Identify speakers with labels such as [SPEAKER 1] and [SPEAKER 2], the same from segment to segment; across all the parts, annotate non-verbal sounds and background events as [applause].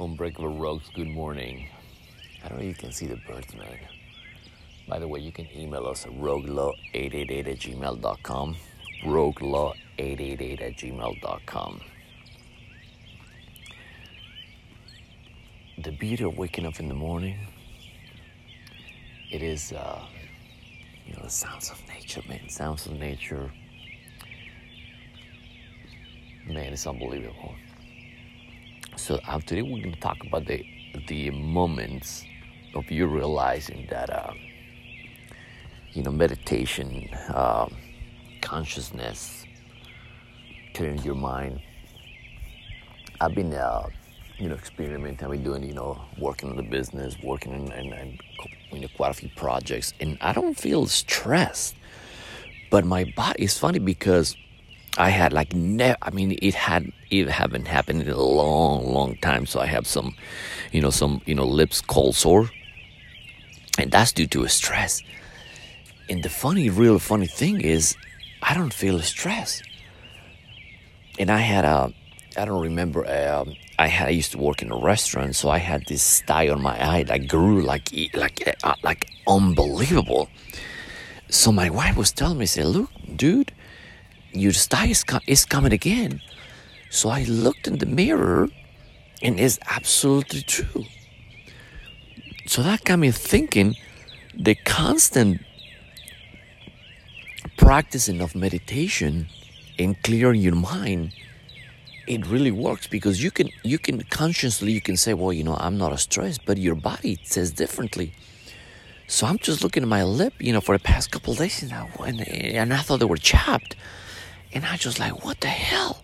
[SPEAKER 1] Unbreakable Rogues, good morning. I don't know if you can see the birds, man. By the way, you can email us at roguelaw888 at gmail.com. roguelaw888 at gmail.com. The beauty of waking up in the morning, it is, uh, you know, the sounds of nature, man. Sounds of nature. Man, it's unbelievable. So uh, today we're going to talk about the the moments of you realizing that uh, you know meditation, uh, consciousness, clearing your mind. I've been uh, you know experimenting. I've been doing you know working on the business, working in, in, in you know quite a few projects, and I don't feel stressed. But my body is funny because I had like never. I mean, it had it haven't happened in a long, long time. So I have some, you know, some you know lips cold sore, and that's due to a stress. And the funny, real funny thing is, I don't feel stress. And I had a, I don't remember. Um, I had I used to work in a restaurant, so I had this sty on my eye that grew like like uh, like unbelievable. So my wife was telling me, "Say, look, dude." Your sty is, is coming again. So I looked in the mirror and it's absolutely true. So that got me thinking the constant practicing of meditation and clearing your mind it really works because you can you can consciously you can say well you know i'm not stressed but your body says differently so i'm just looking at my lip you know for the past couple days now and, and i thought they were chapped and I just like, what the hell?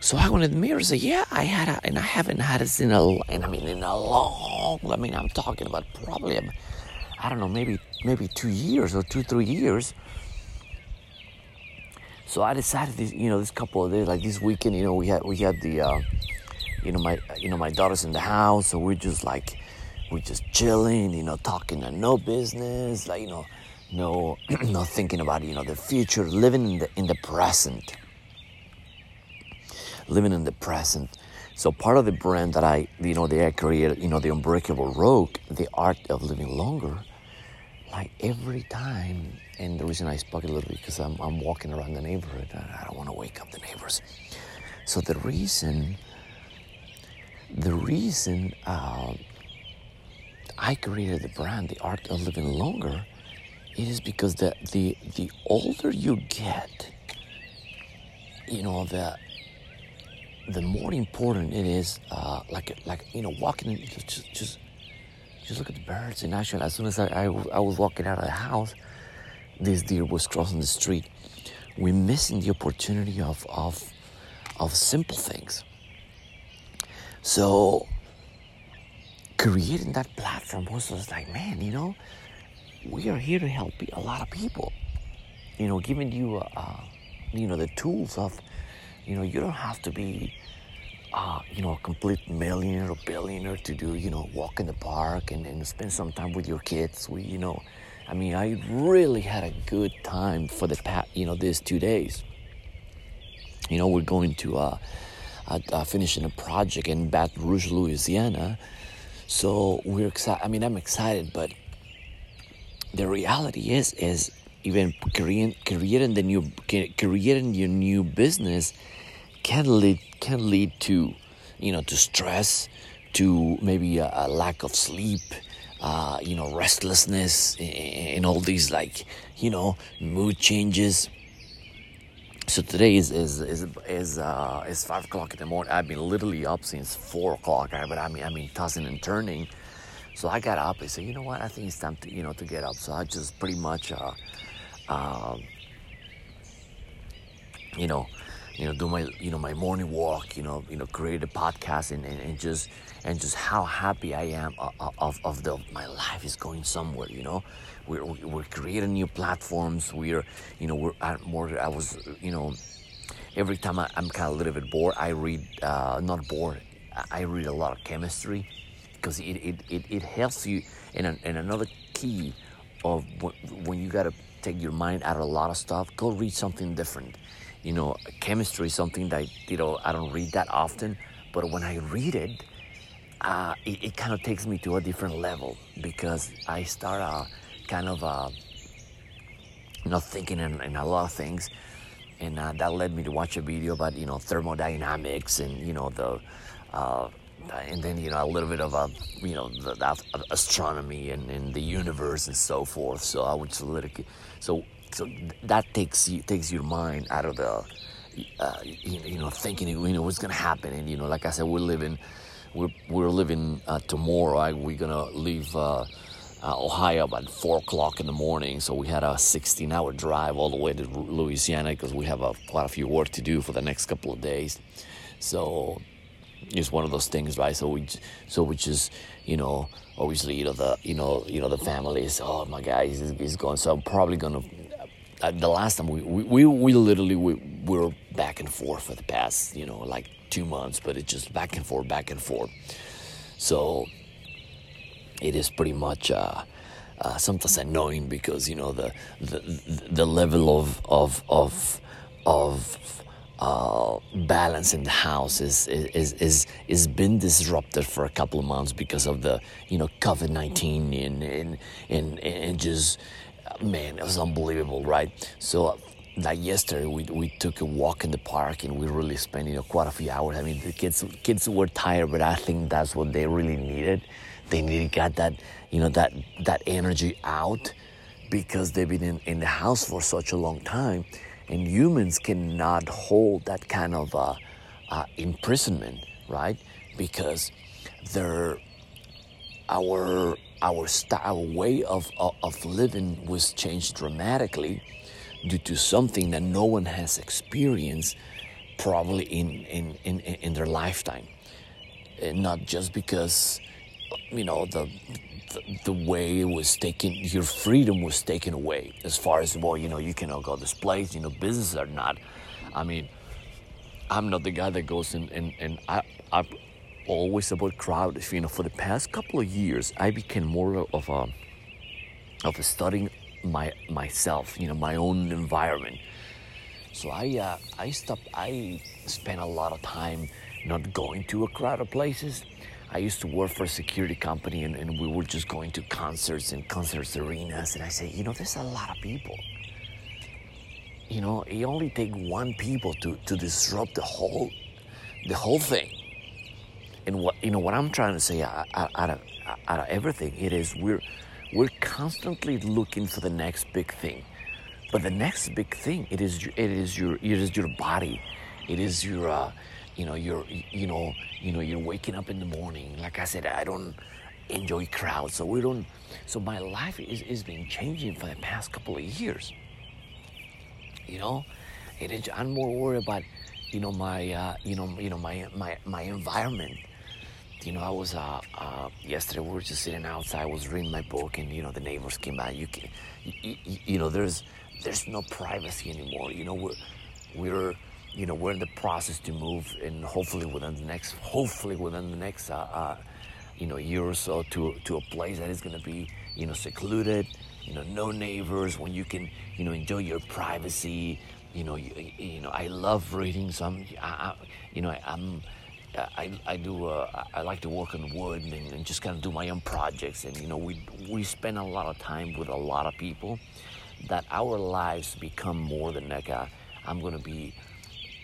[SPEAKER 1] So I went in the mirror and said, yeah, I had a, and I haven't had it in a, and I mean, in a long, I mean, I'm talking about probably, I don't know, maybe, maybe two years or two, three years. So I decided, this, you know, this couple of days, like this weekend, you know, we had, we had the, uh, you know, my, you know, my daughter's in the house, so we're just like, we're just chilling, you know, talking and no business, like, you know, no [clears throat] not thinking about you know the future living in the in the present. Living in the present. So part of the brand that i you know they created you know the unbreakable rogue the art of living longer like every time and the reason i spoke a little bit because i'm, I'm walking around the neighborhood i don't want to wake up the neighbors. So the reason the reason uh, i created the brand the art of living longer it is because the the the older you get, you know the the more important it is. Uh, like like you know walking, just just just look at the birds. And actually, as soon as I, I, I was walking out of the house, this deer was crossing the street. We're missing the opportunity of of of simple things. So creating that platform was just like, man, you know, we are here to help a lot of people. You know, giving you, uh, you know, the tools of, you know, you don't have to be, uh, you know, a complete millionaire or billionaire to do, you know, walk in the park and, and spend some time with your kids. We, you know, I mean, I really had a good time for the past, you know, these two days. You know, we're going to uh, uh, finishing a project in Baton Rouge, Louisiana. So we're excited. I mean, I'm excited, but the reality is is even creating creating the new creating your new business can lead can lead to you know to stress to maybe a, a lack of sleep uh, you know restlessness and all these like you know mood changes. So today is is is is uh is five o'clock in the morning. I've been literally up since four o'clock but i mean i mean tossing and turning so I got up. I said, you know what? I think it's time to you know to get up. So I just pretty much, uh, uh, you know, you know, do my you know my morning walk. You know, you know, create a podcast and, and, and just and just how happy I am of of the my life is going somewhere. You know, we're we're creating new platforms. We're you know we're at more. I was you know every time I, am kind of a little bit bored, I read, uh, not bored, I read a lot of chemistry because it, it, it, it helps you. And, another key of when you got to take your mind out of a lot of stuff, go read something different. You know, chemistry is something that, you know, I don't read that often, but when I read it, uh, it, it kind of takes me to a different level because I start uh, kind of uh, not thinking in, in, a lot of things, and uh, that led me to watch a video about you know thermodynamics and you know the. And then you know a little bit of a you know the, the astronomy and, and, the universe and so forth. So I went to little so so that takes you takes your mind out of the uh, you, you, know thinking you know what's gonna happen and you know like I said we're living we're we're living uh, tomorrow. I, we're gonna leave. Uh, uh, Ohio about four o'clock in the morning. So we had a 16 hour drive all the way to Louisiana because we have a, quite a few work to do for the next couple of days. So it's one of those things, right? So we, so we just, you know, obviously, you know, the, you know, you know, the family is, oh my God, he's, he's gone. So I'm probably gonna. Uh, the last time we, we, we, we literally we, we were back and forth for the past, you know, like two months, but it's just back and forth, back and forth. So it is pretty much uh, uh, sometimes annoying because you know the the, the level of of of of uh, balance in the house is is is is been disrupted for a couple of months because of the you know COVID nineteen and and and and just man it was unbelievable right? So like yesterday we, we took a walk in the park and we really spent you know quite a few hours. I mean the kids kids were tired but i think that's what they really needed. They needed got that you know that that energy out because they've been in, in the house for such a long time and humans cannot hold that kind of uh, uh, imprisonment right because they're our our style, way of, of, of living was changed dramatically due to something that no one has experienced probably in, in, in, in their lifetime. And not just because, you know, the, the, way it was taken, your freedom was taken away as far as, well, you know, you cannot go this place, you know, businesses are not. I mean, I'm not the guy that goes in and, and I, I'm always about crowds. You know, for the past couple of years, I became more of a of a studying my myself, you know, my own environment. So I uh, I stopped. I spent a lot of time not going to a crowd of places. I used to work for a security company, and, and we were just going to concerts and concerts arenas. And I say, you know, there's a lot of people. You know, it only takes one people to, to disrupt the whole the whole thing. And what you know, what I'm trying to say out, out of uh, out of everything, it is we're we're constantly looking for the next big thing. But the next big thing, it is it is your it is your body, it is your uh, you know your you know you know you're waking up in the morning. Like I said, I don't enjoy crowds, so we don't. So my life is is been changing for the past couple of years. You know, it is. I'm more worried about you know my uh, you know you know my my my environment you know, I was uh, uh, yesterday. We were just sitting outside. I was reading my book, and you know, the neighbors came by. You can, you, you, know, there's there's no privacy anymore. You know, we're we're you know we're in the process to move, and hopefully within the next hopefully within the next uh, uh you know year or so to to a place that is going to be you know secluded. You know, no neighbors when you can you know enjoy your privacy. You know, you, you know, I love reading. So I'm, I, I, you know, I'm I, I do uh, I like to work on wood and, and, just kind of do my own projects and you know we we spend a lot of time with a lot of people that our lives become more than like a, I'm gonna be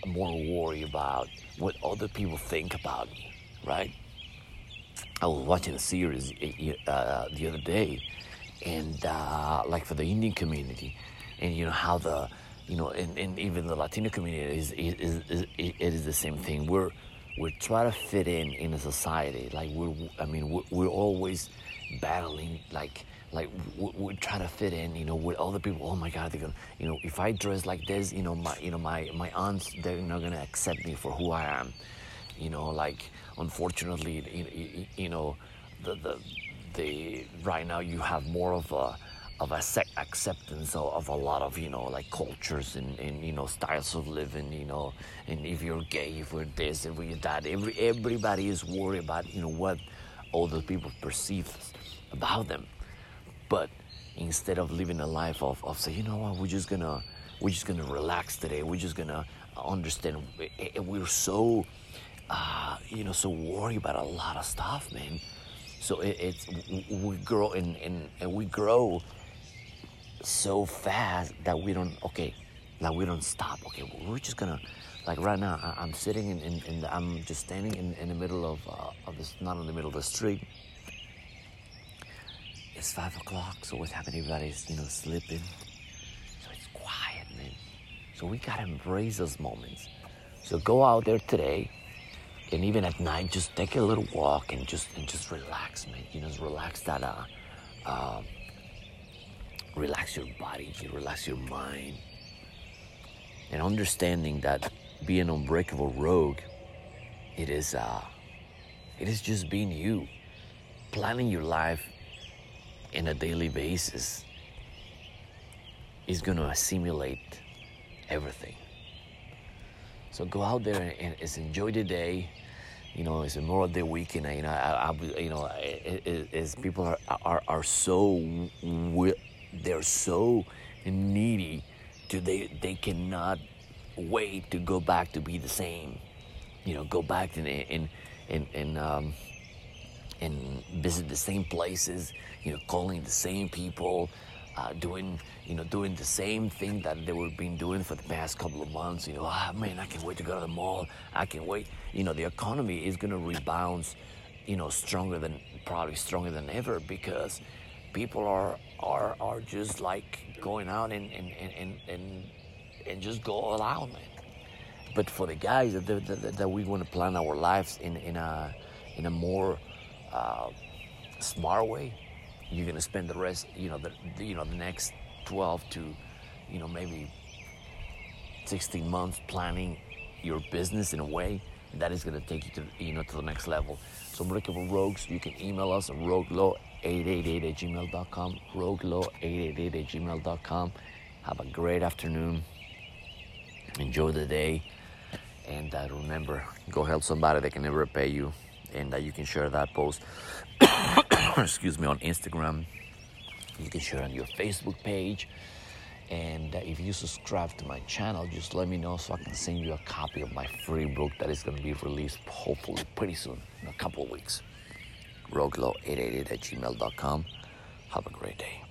[SPEAKER 1] more worry about what other people think about me right I was watching a series uh, the other day and uh, like for the Indian community and you know how the you know and, and even the Latino community is, is, is, is it is the same thing we're we're trying to fit in in a society. Like we're, I mean, we're, we're always battling. Like, like we're, trying to fit in. You know, with other people. Oh my God, they're gonna. You know, if I dress like this, you know, my, you know, my my aunts, they're not gonna accept me for who I am. You know, like unfortunately, you, you know, the the the right now you have more of a of a acceptance of, of, a lot of you know like cultures and, and you know styles of living you know and if you're gay if you're this if you're that every everybody is worried about you know what other people perceive about them but instead of living a life of, of say you know what we're just gonna we're just gonna relax today we're just gonna understand we're so uh, you know, so worried about a lot of stuff, man. So it, it's we grow and, and, and we grow so fast that we don't okay, that we don't stop. Okay, we're just gonna like right now. I, am sitting in, in, in the, I'm just standing in, in the middle of uh, of this, not in the middle of the street. It's five o'clock, so what's happening? Everybody's you know sleeping, so it's quiet, man. So we gotta embrace those moments. So go out there today and even at night, just take a little walk and just and just relax, man. You know, just relax that uh, uh, relax your body, you relax your mind, and understanding that being unbreakable rogue, it is uh, it is just being you, planning your life in a daily basis is going to assimilate everything. So go out there and, and enjoy the day. You know, it's a Memorial Day weekend. You know, I, I, you know, as people are, are are so they're so needy, to they they cannot wait to go back to be the same. You know, go back and and and and um, and visit the same places. You know, calling the same people uh, doing you know doing the same thing that they were been doing for the past couple of months. You know, ah oh, man, I can't wait to go to the mall. I can wait. You know, the economy is gonna rebound. You know, stronger than probably stronger than ever because people are are are just like going out and and and and, and just go all out, man. But for the guys that, that, that we want to plan our lives in in a in a more uh, smart way, you're gonna spend the rest, you know, the, you know, the next 12 to, you know, maybe 16 months planning your business in a way that is gonna take you to, you know, to the next level. So Unbreakable Rogues, you can email us at roguelaw888 at gmail.com, roguelaw888 at gmail.com. Have a great afternoon. Enjoy the day. And uh, remember, go help somebody that can never repay you. And that you can share that post [coughs] excuse me, on Instagram. You can share on your Facebook page. And uh, if you subscribe to my channel, just let me know so I can send you a copy of my free book that is going to be released hopefully pretty soon, in a couple of weeks. Roguelaw888 at gmail.com. Have a great day.